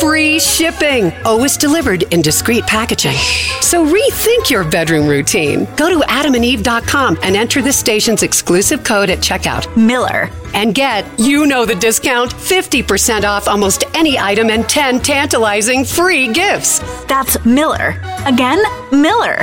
Free shipping, always delivered in discreet packaging. So rethink your bedroom routine. Go to adamandeve.com and enter the station's exclusive code at checkout. Miller. And get, you know the discount, 50% off almost any item and 10 tantalizing free gifts. That's Miller. Again, Miller.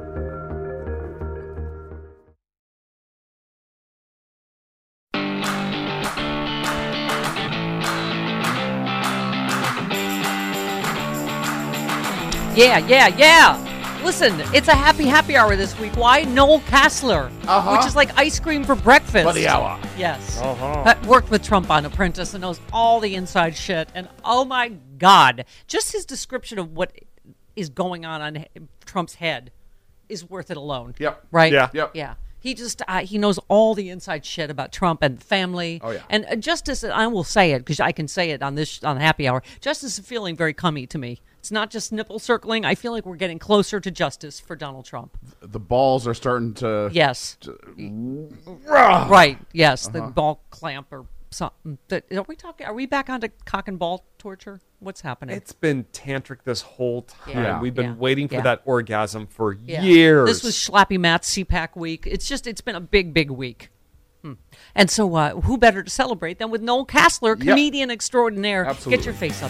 Yeah, yeah, yeah. Listen, it's a happy happy hour this week. Why? Noel Casler, Uh-huh. which is like ice cream for breakfast. The hour. Yes. Uh-huh. Uh, worked with Trump on Apprentice and knows all the inside shit. And oh my God, just his description of what is going on on Trump's head is worth it alone. Yep. Right? Yeah. Yep. Yeah. He just uh, he knows all the inside shit about Trump and family. Oh, yeah. And uh, Justice, I will say it because I can say it on this on Happy Hour. Justice is feeling very cummy to me. It's not just nipple circling. I feel like we're getting closer to justice for Donald Trump. The balls are starting to. Yes. Rah! Right. Yes. The Uh-huh. ball clamp or something. The- Are we talking? Are we back onto cock and ball torture? What's happening? It's been tantric this whole time. Yeah. We've been Yeah. waiting for Yeah. that orgasm for Yeah. years. This was Schlappy Matt's CPAC week. It's just, it's been a big, big week. Hmm. And so, uh, who better to celebrate than with Noel Casler, Yep. comedian extraordinaire? Absolutely. Get your face up.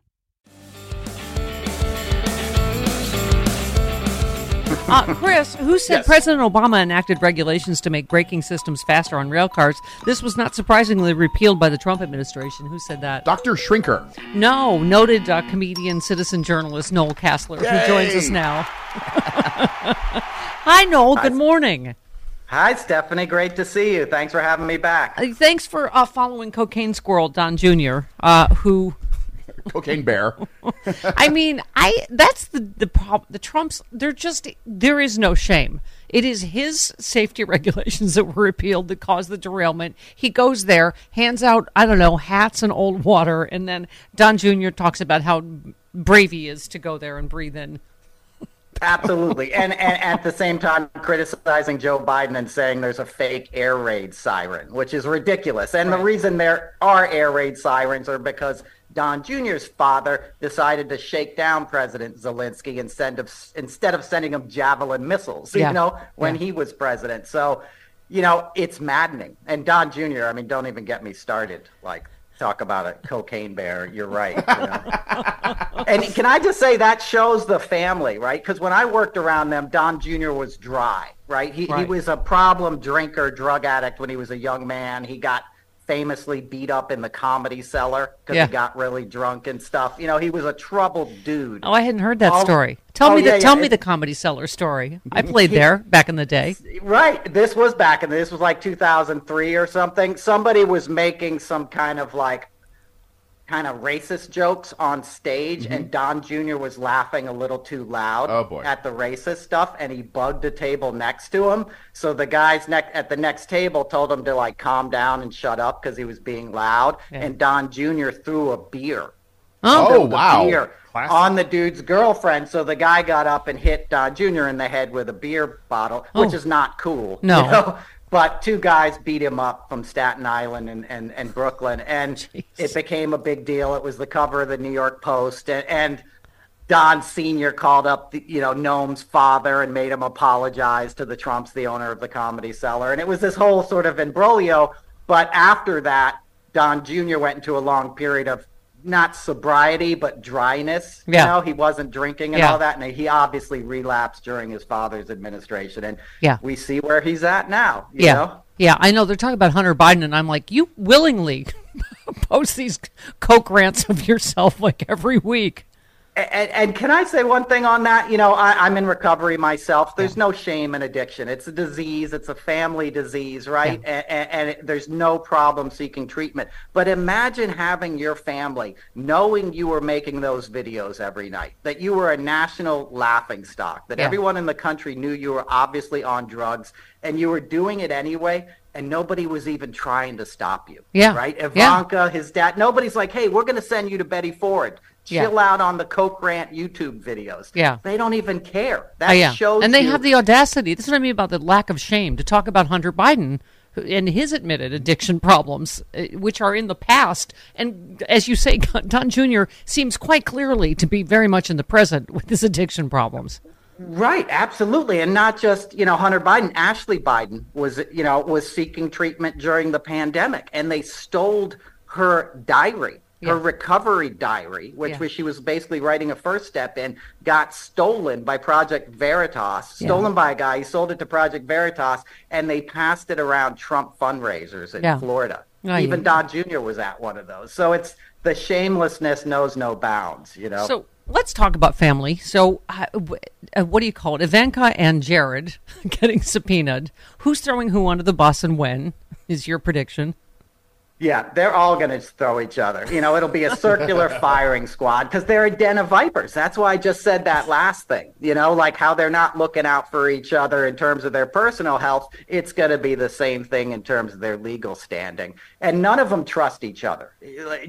Uh, Chris, who said Yes. President Obama enacted regulations to make braking systems faster on rail cars? This was not surprisingly repealed by the Trump administration. Who said that? Dr. Shrinker. No, noted uh, comedian, citizen journalist Noel Casler, who joins us now. Hi, Noel. Good morning. Hi, Stephanie. Great to see you. Thanks for having me back. Uh, thanks for uh, following Cocaine Squirrel Don Jr., uh, who Cocaine Bear. I mean, I that's the the problem. The Trumps, they're just there is no shame. It is his safety regulations that were repealed that caused the derailment. He goes there, hands out I don't know hats and old water, and then Don Jr. talks about how brave he is to go there and breathe in. Absolutely. And, and at the same time, criticizing Joe Biden and saying there's a fake air raid siren, which is ridiculous. And the reason there are air raid sirens are because Don Jr.'s father decided to shake down President Zelensky instead of, instead of sending him javelin missiles, Yeah. you know, when Yeah. he was president. So, you know, it's maddening. And Don Jr., I mean, don't even get me started. Like, talk about a cocaine bear. You're right. You know? and can I just say that shows the family, right? Because when I worked around them, Don Jr. was dry, right? He, he was a problem drinker, drug addict when he was a young man. He got famously beat up in the comedy cellar because Yeah. he got really drunk and stuff. You know, he was a troubled dude. Oh, I hadn't heard that story. Tell oh, me the yeah, tell me the comedy cellar story. I played there back in the day. Right. This was back in this was like 2003 or something. Somebody was making some kind of like kind of racist jokes on stage and mm-hmm. Don Jr. was laughing a little too loud Oh, at the racist stuff and he bugged the table next to him. So the guys next at the next table told him to like calm down and shut up because he was being loud Yeah. and Don Jr. threw a beer Oh, wow. beer Classic. on the dude's girlfriend. So the guy got up and hit Don Jr. in the head with a beer bottle, oh. which Oh. is not cool. you No. know? But two guys beat him up from Staten Island and, and, and Brooklyn, and it became a big deal. It was the cover of the New York Post, and, and Don Senior called up, the, you know, Noam's father and made him apologize to the Trumps, the owner of the Comedy Cellar, and it was this whole sort of imbroglio. But after that, Don Jr. went into a long period of not sobriety but dryness. Yeah. You know, he wasn't drinking and Yeah. all that, and he obviously relapsed during his father's administration. And Yeah. we see where he's at now. You Yeah. know? Yeah, I know they're talking about Hunter Biden, and I'm like, you willingly post these coke rants of yourself like every week. And, and can I say one thing on that? You know, I, I'm in recovery myself. There's no shame in addiction. It's a disease. It's a family disease, right? And, and, and it, there's no problem seeking treatment. But imagine having your family knowing you were making those videos every night, that you were a national laughing stock, that Yeah. everyone in the country knew you were obviously on drugs, and you were doing it anyway, and nobody was even trying to stop you. Yeah. Right? Yeah. Ivanka, his dad, nobody's like, hey, we're going to send you to Betty Ford. Yeah. Chill out on the Coke Rant YouTube videos. Yeah. They don't even care. That Oh, yeah. shows and they you- have the audacity. This is what I mean about the lack of shame to talk about Hunter Biden and his admitted addiction problems, uh, which are in the past. And as you say, Don Jr. seems quite clearly to be very much in the present with his addiction problems. Right, absolutely, and not just you know Hunter Biden. Ashley Biden was you know was seeking treatment during the pandemic, and they stole her diary, her Yeah. recovery diary, which Yeah. was she was basically writing a first step in, got stolen by Project Veritas, stolen by a guy. He sold it to Project Veritas, and they passed it around Trump fundraisers in Yeah. Florida. Oh, Even yeah. Don Jr. was at one of those. So it's the shamelessness knows no bounds. You know. So let's talk about family. So, uh, uh, what do you call it? Ivanka and Jared getting subpoenaed. Who's throwing who under the bus and when? Is your prediction? Yeah, they're all going to throw each other. You know, it'll be a circular firing squad because they're a den of vipers. That's why I just said that last thing. You know, like how they're not looking out for each other in terms of their personal health. It's going to be the same thing in terms of their legal standing. And none of them trust each other.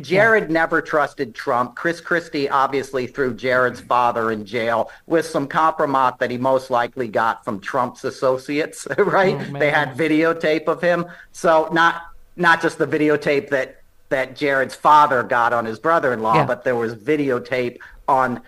Jared never trusted Trump. Chris Christie obviously threw Jared's father in jail with some compromise that he most likely got from Trump's associates, right? Oh, they had videotape of him. So not not just the videotape that that Jared's father got on his brother-in-law, Yeah. but there was videotape on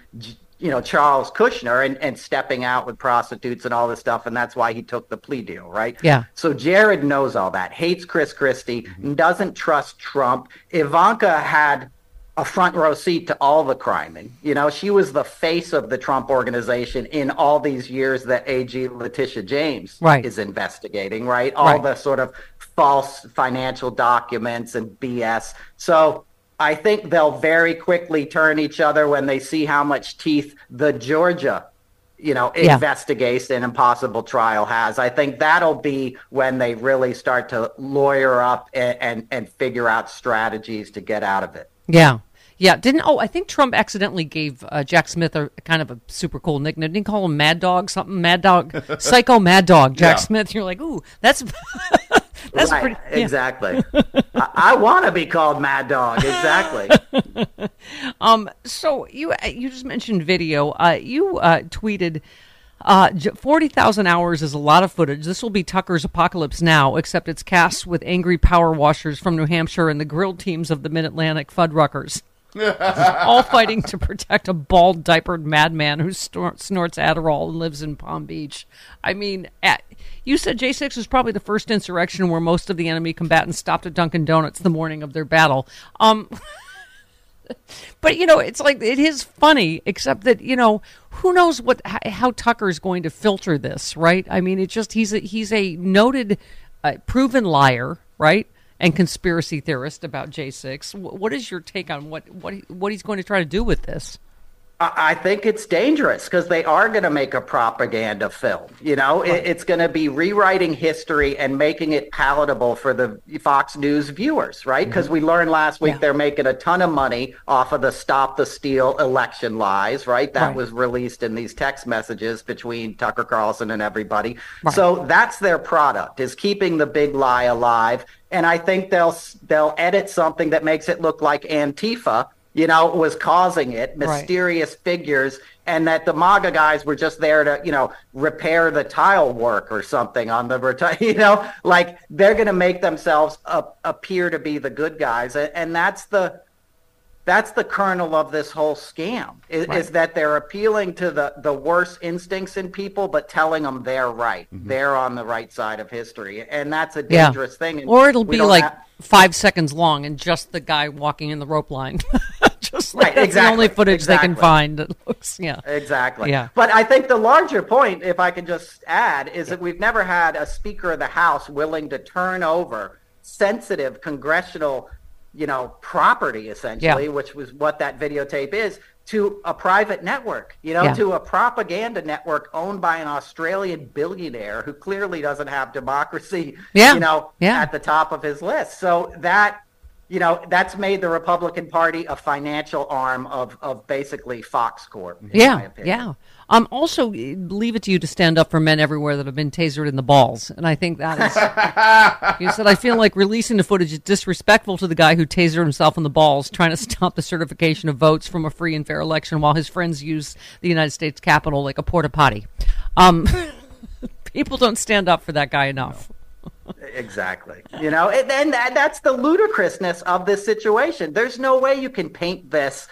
you know Charles Kushner and, and stepping out with prostitutes and all this stuff, and that's why he took the plea deal, right? Yeah. So Jared knows all that, hates Chris Christie, mm-hmm. doesn't trust Trump. Ivanka had a front row seat to all the crime, and You know, she was the face of the Trump organization in all these years that AG Letitia James Right. is investigating, right? All Right. the sort of false financial documents and BS. So I think they'll very quickly turn each other when they see how much teeth the Georgia, you know, Yeah. investigation and impossible trial has. I think that'll be when they really start to lawyer up and, and, and figure out strategies to get out of it. Yeah. Yeah, didn't oh I think Trump accidentally gave uh, Jack Smith a kind of a super cool nickname. Didn't he call him Mad Dog something? Mad Dog, Psycho Mad Dog, Jack Yeah. Smith. You're like, ooh, that's that's right, pretty yeah. exactly. I, I want to be called Mad Dog. Exactly. Um, so you you just mentioned video. Uh, you uh, tweeted. Uh, j- 40,000 hours is a lot of footage. This will be Tucker's Apocalypse Now, except it's cast with angry power washers from New Hampshire and the grill teams of the Mid Atlantic Fuddruckers. All fighting to protect a bald, diapered madman who snor- snorts Adderall and lives in Palm Beach. I mean, at, you said J6 was probably the first insurrection where most of the enemy combatants stopped at Dunkin' Donuts the morning of their battle. Um, but you know, it's like it is funny, except that you know, who knows what how, Tucker is going to filter this, right? I mean, it's just he's a, he's a noted, uh, proven liar, right? And conspiracy theorist about J6. What is your take on what what what he's going to try to do with this? I think it's dangerous because they are going to make a propaganda film. You know, it, it's going to be rewriting history and making it palatable for the Fox News viewers, right? Mm-hmm. Because we learned last week they're making a ton of money off of the Stop the Steal election lies, right? That Right. was released in these text messages between Tucker Carlson and everybody. So that's their product is keeping the big lie alive. And I think they'll they'll edit something that makes it look like Antifa. You know, was causing it, Right. mysterious figures, and that the MAGA guys were just there to, you know, repair the tile work or something on the, reti- you know, like they're going to make themselves a, appear to be the good guys, and, and that's the that's the kernel of this whole scam is, is that they're appealing to the the worst instincts in people, but telling them they're right, mm-hmm. they're on the right side of history, and that's a Yeah. dangerous thing. and Or it'll be like have- five seconds long and just the guy walking in the rope line. just like Right, that's the only exactly, footage they can find. That looks, yeah. Exactly. Yeah. But I think the larger point, if I can just add, is that we've never had a Speaker of the House willing to turn over sensitive congressional, you know, property essentially, Yeah. which was what that videotape is, to a private network, you know, Yeah. to a propaganda network owned by an Australian billionaire who clearly doesn't have democracy, Yeah. you know, Yeah. at the top of his list. So that you know, that's made the Republican Party a financial arm of, of basically Fox Corp. in my Yeah, opinion. yeah. Um, also, eh, leave it to you to stand up for men everywhere that have been tasered in the balls, and I think that is. you said I feel like releasing the footage is disrespectful to the guy who tasered himself in the balls, trying to stop the certification of votes from a free and fair election, while his friends use the United States Capitol like a porta potty. Um, people don't stand up for that guy enough. Exactly. You know, and, and that, that's the ludicrousness of this situation. There's no way you can paint this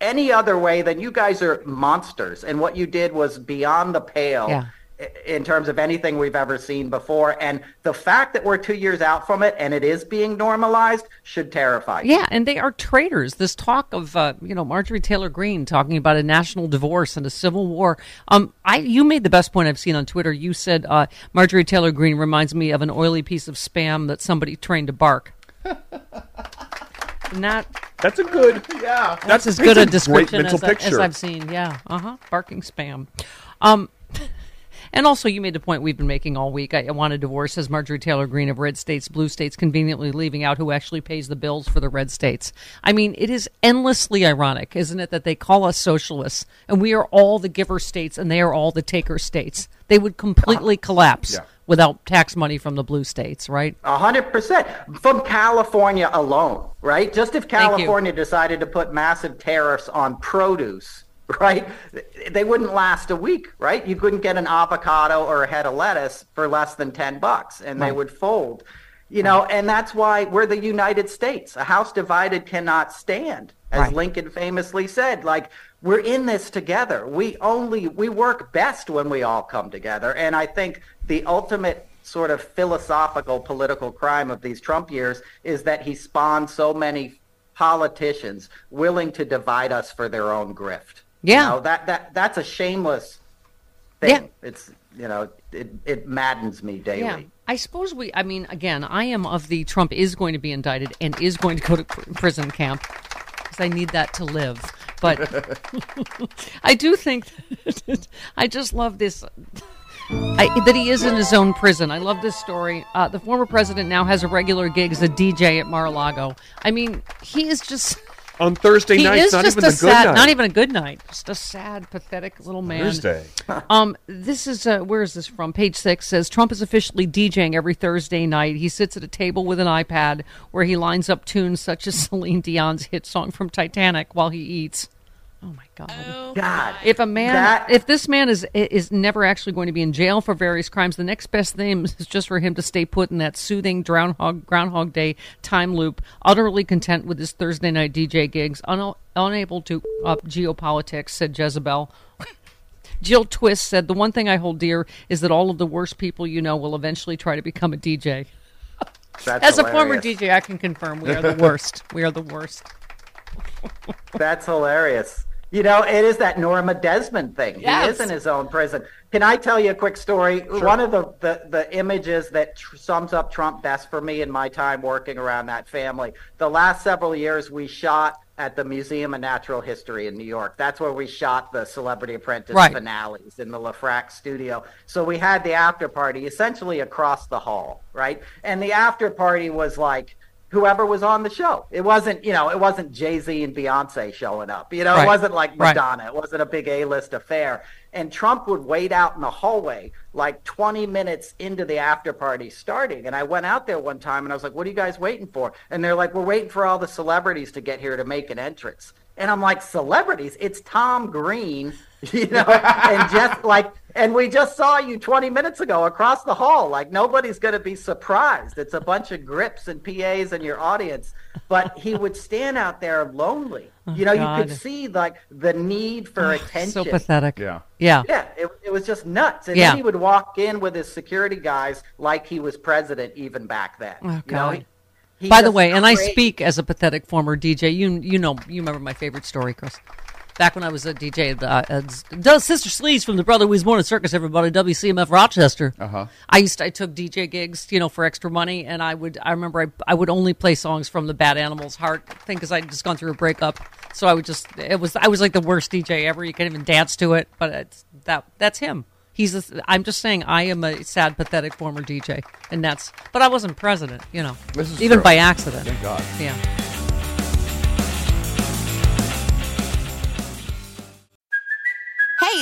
any other way than you guys are monsters, and what you did was beyond the pale. Yeah. I- In terms of anything we've ever seen before, and the fact that we're two years out from it and it is being normalized should terrify you. Yeah, and they are traitors. This talk of uh, you know Marjorie Taylor Greene talking about a national divorce and a civil war. Um, I you made the best point I've seen on Twitter. You said uh, Marjorie Taylor Greene reminds me of an oily piece of spam that somebody trained to bark. Not That's a good. Yeah. that's as good a a description as, I, as picture. I've seen. Yeah, uh huh. Barking spam. Um, and also, you made the point we've been making all week. I, I want a divorce, says Marjorie Taylor Greene of red states, blue states, conveniently leaving out who actually pays the bills for the red states. I mean, it is endlessly ironic, isn't it, that they call us socialists and we are all the giver states and they are all the taker states. They would completely uh-huh. collapse Yeah. without tax money from the blue states, right? A hundred percent from California alone, right? Just if. California decided to put massive tariffs on produce, right? They wouldn't last a week, right? You couldn't get an avocado or a head of lettuce for less than ten bucks, and they would fold. You know, and that's why we're the United States. A house divided cannot stand, as Right. Lincoln famously said. Like we're in this together. We only we work best when we all come together. And I think the ultimate sort of philosophical political crime of these Trump years is that he spawned so many politicians willing to divide us for their own grift. You Yeah. know, that that that's a shameless thing. Yeah. It's you know, it it maddens me daily. Yeah. I suppose we, I mean, again, I am of the Trump is going to be indicted and is going to go to prison camp because I need that to live. But I do think that I just love this. I, that he is in his own prison. I love this story. Uh, the former president now has a regular gig as a DJ at Mar-a-Lago. I mean, he is just. On Thursday He night, is not just even a the good sad, night. not even a good night. Just a sad, pathetic little man. Thursday. Um, this is uh, where is this from? Page six says Trump is officially DJing every Thursday night. He sits at a table with an iPad where he lines up tunes such as Celine Dion's hit song from Titanic while he eats. Oh my oh, God! God. If a man, That- if this man is is never actually going to be in jail for various crimes, the next best thing is just for him to stay put in that soothing Groundhog Groundhog Day time loop, utterly content with his Thursday night DJ gigs, un- unable to up geopolitics," said Jezebel. Jill Twiss said, "The one thing I hold dear is that all of the worst people you know will eventually try to become a DJ." That's As a former. DJ, I can confirm we are the worst. we are the worst. That's hilarious. You know, it is that Norma Desmond thing. Yes. He is in his own prison. Can I tell you a quick story? One of the, the, the images that tr- sums up Trump best for me in my time working around that family. The last several years, we shot at the Museum of Natural History in New York. That's where we shot the Celebrity Apprentice Right. finales in the LeFrak studio. So we had the after party essentially across the hall, right? And the after party was like whoever was on the show. It wasn't, you know, it wasn't Jay Z and Beyonce showing up. You know, Right. it wasn't like Right. Madonna. It wasn't a big A list affair. And Trump would wait out in the hallway like 20 minutes into the after party starting. And I went out there one time and I was like, what are you guys waiting for? And they're like, we're waiting for all the celebrities to get here to make an entrance. And I'm like, celebrities? It's Tom Green, you know, and just like, and we just saw you 20 minutes ago across the hall. Like, nobody's going to be surprised. It's a bunch of grips and PAs in your audience. But he would stand out there lonely. You know, you could see like the need for ah, attention. So pathetic. Yeah. Yeah. Yeah, it, it was just nuts. And Yeah. then he would walk in with his security guys like he was president even back then. Oh, You know, God. he- he By the just way, and I speak as a pathetic former DJ. You you know you remember my favorite story, Chris. Back when I was a DJ, the, uh, Sister Sleeves from the Brother Was Born in Circus, everybody, WCMF Rochester. Uh-huh. I used to, I took DJ gigs, you know, for extra money, and I would I remember I, I would only play songs from the Bad Animals Heart thing because I'd just gone through a breakup, so I would just it was I was like the worst DJ ever. You can't even dance to it, but it's that that's him. He's. I'm just saying, I am a sad, pathetic former DJ, and that's. But I wasn't president, you know, even true. by accident. Thank God. Yeah.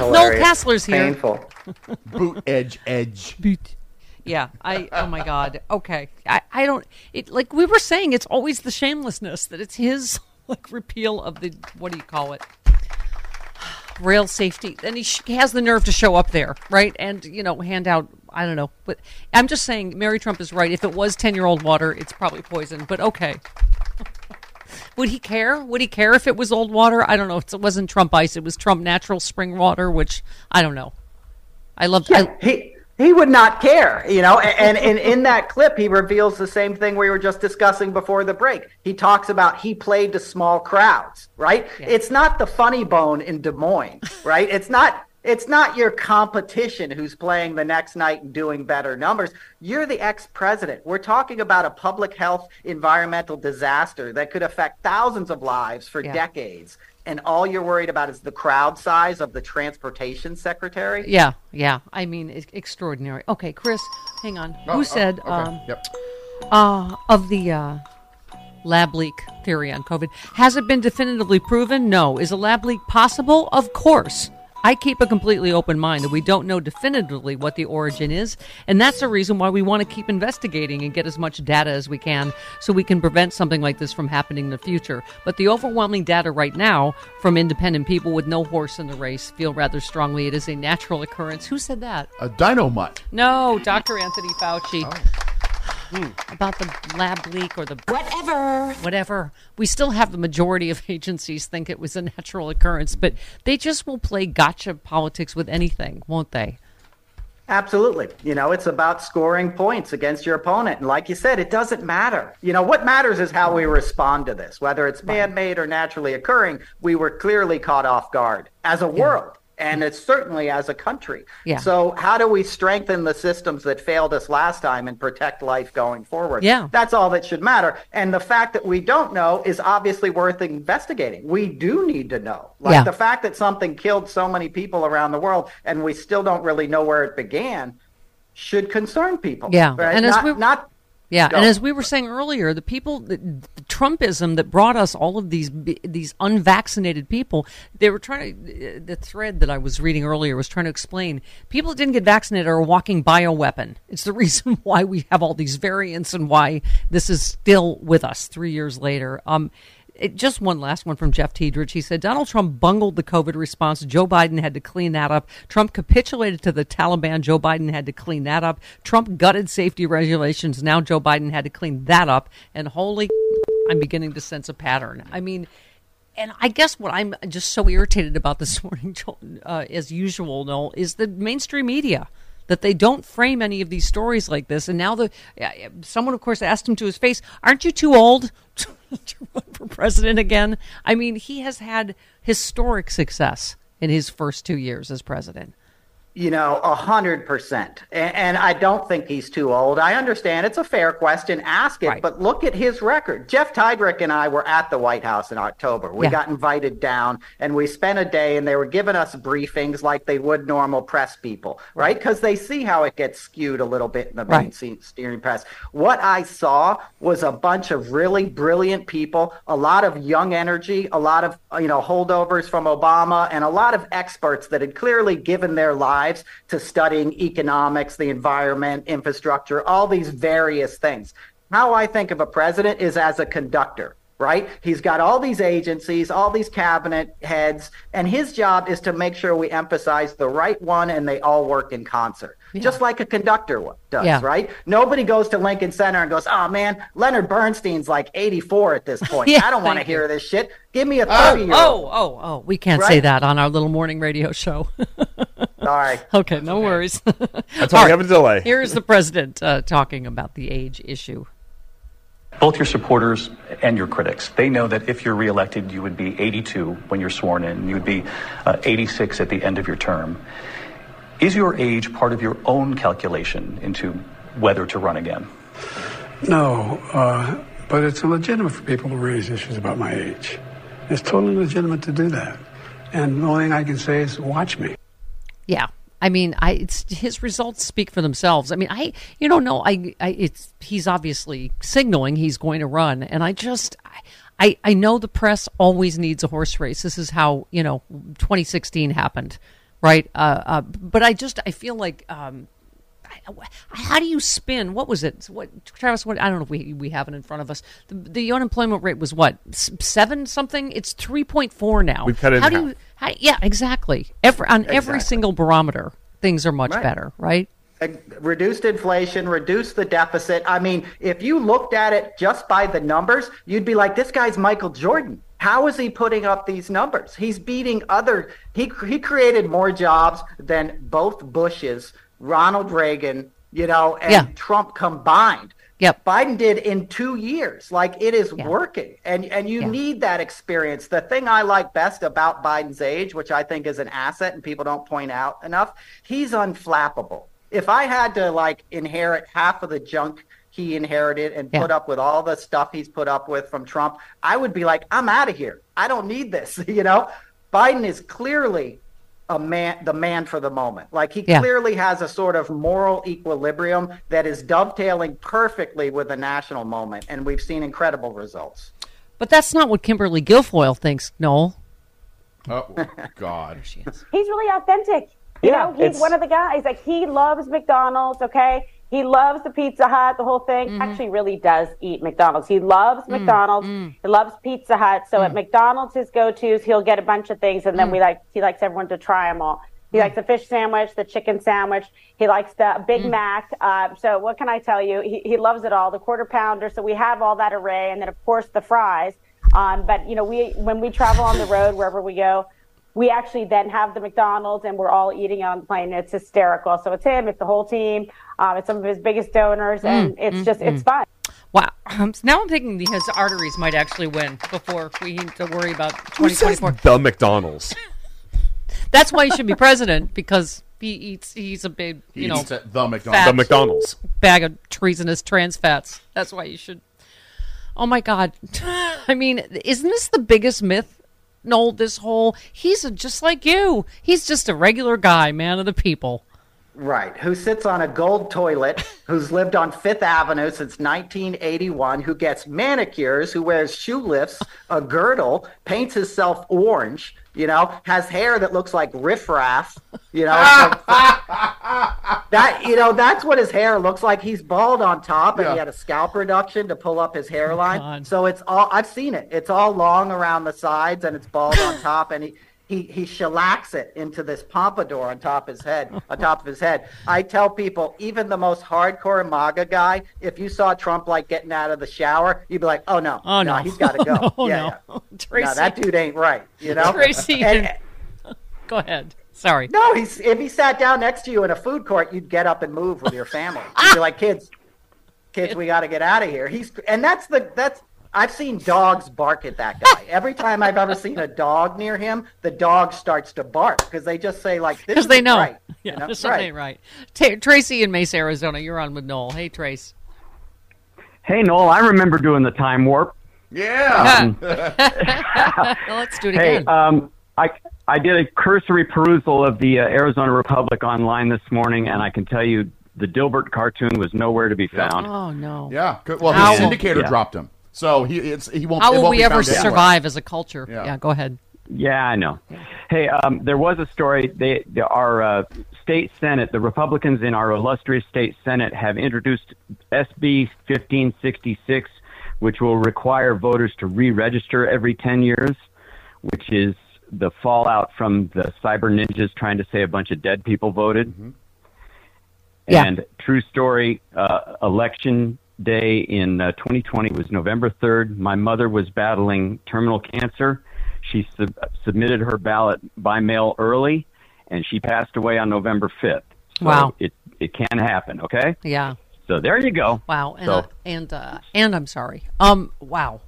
Noel Casler's here. Painful. Boot edge edge. Boot. Yeah, I. Oh my God. Okay, I. I don't. It like we were saying. It's always the shamelessness that it's his like repeal of the what do you call it? Rail safety. And he, sh- he has the nerve to show up there, right? And you know, hand out. I don't know, but I'm just saying. Mary Trump is right. If it was ten year old water, it's probably poison. But okay. Would he care? Would he care if it was old water? I don't know. It wasn't Trump ice. It was Trump natural spring water, which I don't know. I love. I, he he would not care, you know. And, and, and in that clip, he reveals the same thing we were just discussing before the break. He talks about he played to small crowds, right? It's not the funny bone in Des Moines, right? It's not. It's not your competition who's playing the next night and doing better numbers. You're the ex-president. We're talking about a public health environmental disaster that could affect thousands of lives for Yeah. decades. And all you're worried about is the crowd size of the transportation secretary. Yeah, yeah. I mean, it's extraordinary. Okay, Chris, hang on. Oh, Who oh, said okay. um, Yep. uh, of the uh, lab leak theory on COVID? Has it been definitively proven? No. Is a lab leak possible? Of course. I keep a completely open mind that we don't know definitively what the origin is, and that's the reason why we want to keep investigating and get as much data as we can so we can prevent something like this from happening in the future. But the overwhelming data right now from independent people with no horse in the race feel rather strongly it is a natural occurrence. Who said that? A dynamite. No, Dr. Anthony Fauci. Oh. Hmm. About the lab leak or the Whatever. whatever. We still have the majority of agencies think it was a natural occurrence, but they just will play gotcha politics with anything, won't they? Absolutely. You know, it's about scoring points against your opponent. And like you said, it doesn't matter. You know, what matters is how we respond to this. Whether it's man made or naturally occurring, we were clearly caught off guard as a world. And it's certainly as a country. Yeah. So how do we strengthen the systems that failed us last time and protect life going forward? Yeah. That's all that should matter. And the fact that we don't know is obviously worth investigating. We do need to know. Like Yeah. the fact that something killed so many people around the world and we still don't really know where it began should concern people. Yeah. Right? And as not, we- not Yeah, Go. and as we were saying earlier, the people, the, the Trumpism that brought us all of these these unvaccinated people, they were trying to. The thread that I was reading earlier was trying to explain people that didn't get vaccinated are a walking bioweapon. It's the reason why we have all these variants and why this is still with us three years later. Um, it, just one last one from Jeff Tiedrich. He said Donald Trump bungled the COVID response. Joe Biden had to clean that up. Trump capitulated to the Taliban. Joe Biden had to clean that up. Trump gutted safety regulations. Now Joe Biden had to clean that up. And holy, I'm beginning to sense a pattern. I mean, and I guess what I'm just so irritated about this morning, uh, as usual, Noel, is the mainstream media that they don't frame any of these stories like this. And now the uh, someone, of course, asked him to his face, "Aren't you too old to run for president again?" I mean, he has had historic success in his first two years as president. You know, a hundred percent. And and I don't think he's too old. I understand it's a fair question. Ask it, but look at his record. Jeff Tiedrich and I were at the White House in October. We Yeah. got invited down and we spent a day and they were giving us briefings like they would normal press people, right? Because they see how it gets skewed a little bit in the Right. mainstream press. What I saw was a bunch of really brilliant people, a lot of young energy, a lot of you know holdovers from Obama, and a lot of experts that had clearly given their lives to studying economics, the environment, infrastructure, all these various things. How I think of a president is as a conductor. Right? He's got all these agencies, all these cabinet heads, and his job is to make sure we emphasize the right one and they all work in concert, just like a conductor does, Yeah. right? Nobody goes to Lincoln Center and goes, "Oh man, Leonard Bernstein's like 84 at this point. Yeah, I don't want to hear this shit. Give me a Oh, 30 year old." oh, oh, oh! We can't say that on our little morning radio show. Sorry. Okay, no worries. That's why we have a delay. Here's the president uh, talking about the age issue. both your supporters and your critics. They know that if you're reelected, you would be 82 when you're sworn in. You would be uh, 86 at the end of your term. Is your age part of your own calculation into whether to run again? No, uh, but it's legitimate for people to raise issues about my age. It's totally legitimate to do that. And the only thing I can say is watch me. Yeah. I mean, I it's his results speak for themselves. I mean, I you don't know. I, I it's he's obviously signaling he's going to run, and I just I I know the press always needs a horse race. This is how you know 2016 happened, right? Uh, uh, but I just I feel like um, how do you spin? What was it? What Travis? What I don't know if we we have it in front of us. The, the unemployment rate was what seven something. It's three point four now. We've cut it in how do half. you? How, yeah, exactly. Every on every single barometer, things are much Right. better, right? Reduced inflation, reduce the deficit. I mean, if you looked at it just by the numbers, you'd be like, this guy's Michael Jordan. How is he putting up these numbers? He's beating other. He he created more jobs than both Bushes, Ronald Reagan, you know, and Yeah. Trump combined. Yep. Biden did in two years. Like it is working, and and you Yeah. need that experience. The thing I like best about Biden's age, which I think is an asset, and people don't point out enough, he's unflappable. If I had to like inherit half of the junk he inherited and Yeah. put up with all the stuff he's put up with from Trump, I would be like, I'm out of here. I don't need this. You know, Biden is clearly a man, the man for the moment. Like he Yeah. clearly has a sort of moral equilibrium that is dovetailing perfectly with the national moment, and we've seen incredible results. But that's not what Kimberly Guilfoyle thinks, Noel. Oh God. He's really authentic. You Yeah, know, he's it's- one of the guys. Like he loves McDonald's. Okay, he loves the Pizza Hut. The whole thing. Mm-hmm. Actually, really does eat McDonald's. He loves Mm, McDonald's. He loves Pizza Hut. So at McDonald's, his go-to's, he'll get a bunch of things, and then Mm. we like he likes everyone to try them all. He likes the fish sandwich, the chicken sandwich. He likes the Big Mm. Mac. Uh, so what can I tell you? He, he loves it all. The quarter pounder. So we have all that array, and then of course the fries. Um, but you know, we when we travel on the road wherever we go, we actually then have the McDonald's and we're all eating on the plane. It's hysterical. So it's him, it's the whole team, um, it's some of his biggest donors, and Mm, it's mm, just it's mm. fun. Wow. Um, so now I'm thinking his arteries might actually win before we need to worry about Who says 2024. the McDonald's? That's why he should be president because he eats. He's a big, He you know, eats at the McDonald's. fat The McDonald's. bag of treasonous trans fats. That's why you should. Oh my God! I mean, isn't this the biggest myth? Noel, this whole he's just like you. He's just a regular guy, man of the people. Right, who sits on a gold toilet, who's lived on Fifth Avenue since 1981, who gets manicures, who wears shoe lifts, a girdle, paints himself orange, you know, has hair that looks like riffraff, you know. that you know, that's what his hair looks like. He's bald on top, and he had a scalp reduction to pull up his oh, hairline. so it's all I've seen it. It's all long around the sides, and it's bald on top, and he. He, he shellacks it into this pompadour on top of his head. On top of his head, I tell people, even the most hardcore MAGA guy, if you saw Trump like getting out of the shower, you'd be like, "Oh no, Oh, no. he's got to go." No, yeah, no. yeah. Tracy. no, that dude ain't right. You know, Tracy, And- Go ahead. Sorry. no, he's if he sat down next to you in a food court, you'd get up and move with your family. You'd be ah! like, kids, kids, we got to get out of here. He's and that's the that's I've seen dogs bark at that guy. Every time I've ever seen a dog near him, the dog starts to bark because they just say like, Because they know. right. Yeah, You know? this right. ain't right. Ta Tracy in Mesa, Arizona. You're on with Noel. Hey, Trace. Hey, Noel, I remember doing the time warp. Yeah. Well, let's do it Hey, again. um, I I did a cursory perusal of the uh, Arizona Republic online this morning, and I can tell you the Dilbert cartoon was nowhere to be found. oh no. Yeah. Well, How his will- syndicator Yeah. dropped him, so he it's he won't. How will won't we be ever found anywhere. survive as a culture? Yeah. Yeah, go ahead. Yeah, I know. Hey, um, there was a story. They, they, our uh, state senate, the Republicans in our illustrious state senate, have introduced SB 1566, which will require voters to re-register every 10 years, which is the fallout from the cyber ninjas trying to say a bunch of dead people voted. Yeah. And true story, uh, election day in uh, 2020 was November 3rd. My mother was battling terminal cancer. She sub- submitted her ballot by mail early, and she passed away on November 5th. So Wow. It, it can happen, okay? Yeah. So there you go. Wow. And So- uh, and uh, and I'm sorry. Um. Wow.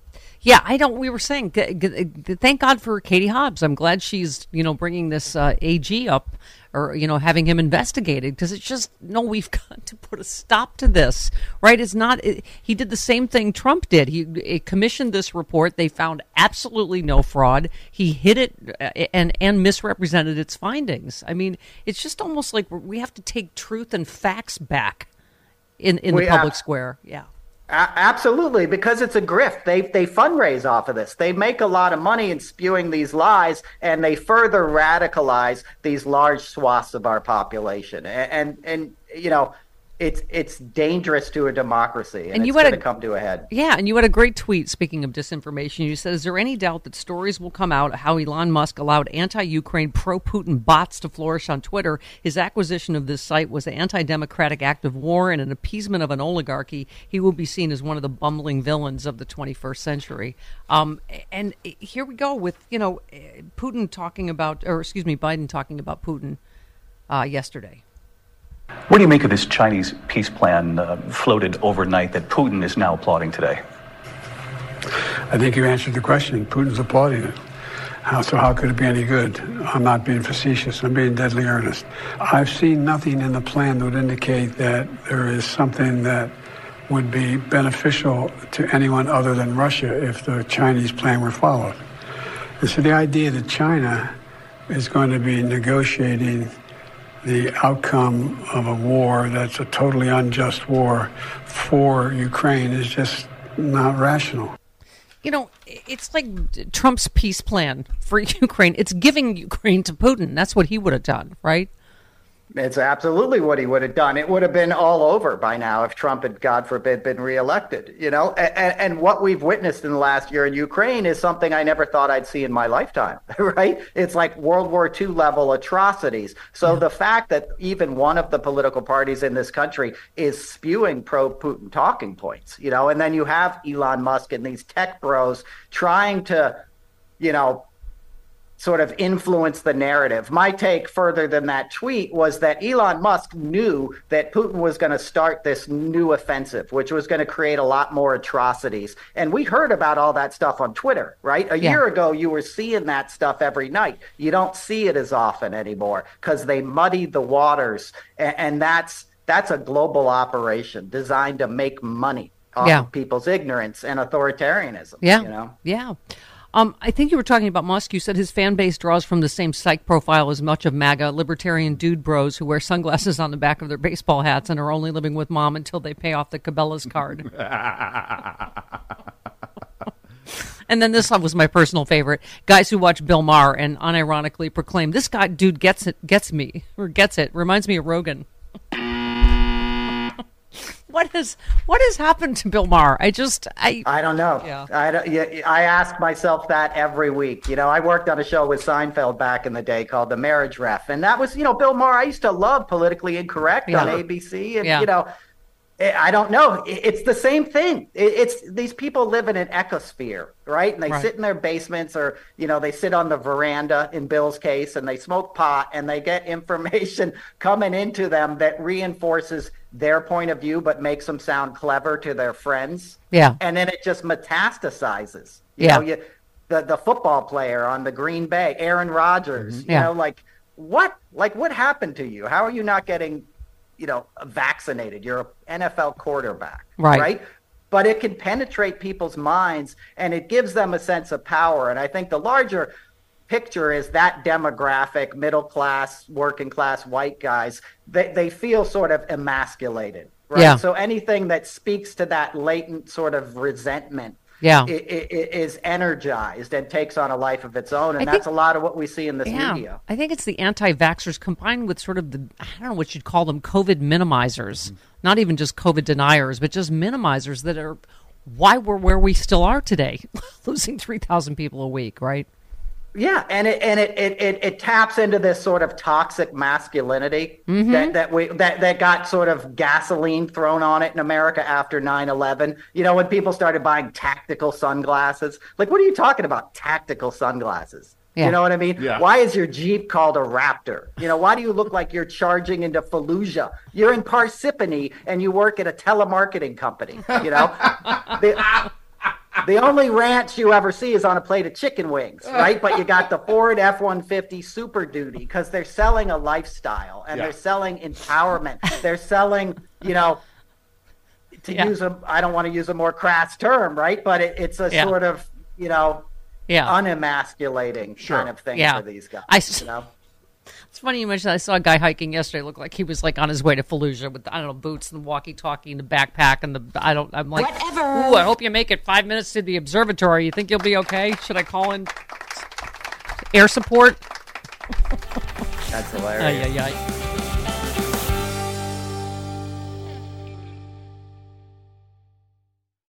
Yeah, I don't. We were saying, thank God for Katie Hobbs. I'm glad she's you know bringing this uh, AG up, or you know having him investigated because it's just no. We've got to put a stop to this, right? It's not. It, he did the same thing Trump did. He commissioned this report. They found absolutely no fraud. He hid it uh, and and misrepresented its findings. I mean, it's just almost like we have to take truth and facts back in in We the public have- square. Yeah. Absolutely, because it's a grift. They they fundraise off of this. They make a lot of money in spewing these lies, and they further radicalize these large swaths of our population. And and, and you know, it's it's dangerous to a democracy, and, And you it's going to come to a head. Yeah, and you had a great tweet speaking of disinformation. You said, Is there any doubt that stories will come out how Elon Musk allowed anti Ukraine, pro Putin bots to flourish on Twitter? His acquisition of this site was an anti democratic act of war and an appeasement of an oligarchy. He will be seen as one of the bumbling villains of the 21st century. Um, and here we go with, you know, Putin talking about, or excuse me, Biden talking about Putin uh, yesterday. What do you make of this Chinese peace plan uh, floated overnight that Putin is now applauding today? I think you answered the question. Putin's applauding it. How, so how could it be any good? I'm not being facetious. I'm being deadly earnest. I've seen nothing in the plan that would indicate that there is something that would be beneficial to anyone other than Russia if the Chinese plan were followed. And so the idea that China is going to be negotiating the outcome of a war that's a totally unjust war for Ukraine is just not rational. You know, it's like Trump's peace plan for Ukraine. It's giving Ukraine to Putin. That's what he would have done, right? It's absolutely what he would have done. It would have been all over by now if Trump had, God forbid, been reelected. You know, and, and what we've witnessed in the last year in Ukraine is something I never thought I'd see in my lifetime. Right? It's like World War II level atrocities. So the fact that even one of the political parties in this country is spewing pro-Putin talking points, you know, and then you have Elon Musk and these tech bros trying to, you know, sort of influence the narrative. My take further than that tweet was that Elon Musk knew that Putin was going to start this new offensive, which was going to create a lot more atrocities. And we heard about all that stuff on Twitter, right? A Yeah. year ago, you were seeing that stuff every night. You don't see it as often anymore because they muddied the waters. And, and that's that's a global operation designed to make money off Yeah. of people's ignorance and authoritarianism. Yeah. You know? Yeah. Um, I think you were talking about Musk. You said his fan base draws from the same psych profile as much of MAGA libertarian dude bros who wear sunglasses on the back of their baseball hats and are only living with mom until they pay off the Cabela's card. and then this one was my personal favorite: guys who watch Bill Maher and unironically proclaim, "This guy, dude, gets it, gets me, or gets it." Reminds me of Rogan. What has what has happened to Bill Maher? I just I I don't know. Yeah. I, don't, yeah, I ask myself that every week. You know, I worked on a show with Seinfeld back in the day called The Marriage Ref, and that was, you know, Bill Maher. I used to love Politically Incorrect on ABC, and Yeah. you know, I don't know. It's the same thing. It's these people live in an ecosphere, right? And they Right. sit in their basements, or you know, they sit on the veranda. In Bill's case, and they smoke pot, and they get information coming into them that reinforces their point of view, but makes them sound clever to their friends Yeah. and then it just metastasizes. You Yeah. know, you, the the football player on the Green Bay, Aaron Rodgers. Mm-hmm. You Yeah. know, like what like what happened to you? How are you not getting, you know, vaccinated? You're an NFL quarterback, Right. Right. But it can penetrate people's minds and it gives them a sense of power. And I think the larger picture is that demographic, middle class, working class white guys, they, they feel sort of emasculated. Right. Yeah. So anything that speaks to that latent sort of resentment Yeah. is energized and takes on a life of its own. And I that's think- a lot of what we see in this yeah, media. I think it's the anti-vaxxers combined with sort of the I don't know what you'd call them COVID minimizers, mm-hmm. not even just COVID deniers, but just minimizers that are why we're where we still are today, losing three thousand people a week, right? Yeah, and it and it it, it, it taps into this sort of toxic masculinity Mm-hmm. that, that we that, that got sort of gasoline thrown on it in America after 9-11. You know, when people started buying tactical sunglasses. Like what are you talking about? Tactical sunglasses. Yeah. You know what I mean? Yeah. Why is your Jeep called a Raptor? You know, why do you look like you're charging into Fallujah? You're in Parsippany and you work at a telemarketing company. You know, the, the only ranch you ever see is on a plate of chicken wings, right? But you got the Ford F 150 Super Duty because they're selling a lifestyle and Yeah. they're selling empowerment. They're selling, you know, to Yeah. use a, I don't want to use a more crass term, right? But it, it's a Yeah. sort of, you know, Yeah. unemasculating kind of thing for these guys. I you know? It's funny you mentioned. that. I saw a guy hiking yesterday. Looked like he was like on his way to Fallujah with I don't know boots and walkie-talkie and the backpack and the I don't. I'm like, Whatever. Ooh, I hope you make it five minutes to the observatory. You think you'll be okay? Should I call in air support? That's Ay, hilarious. ay, ay.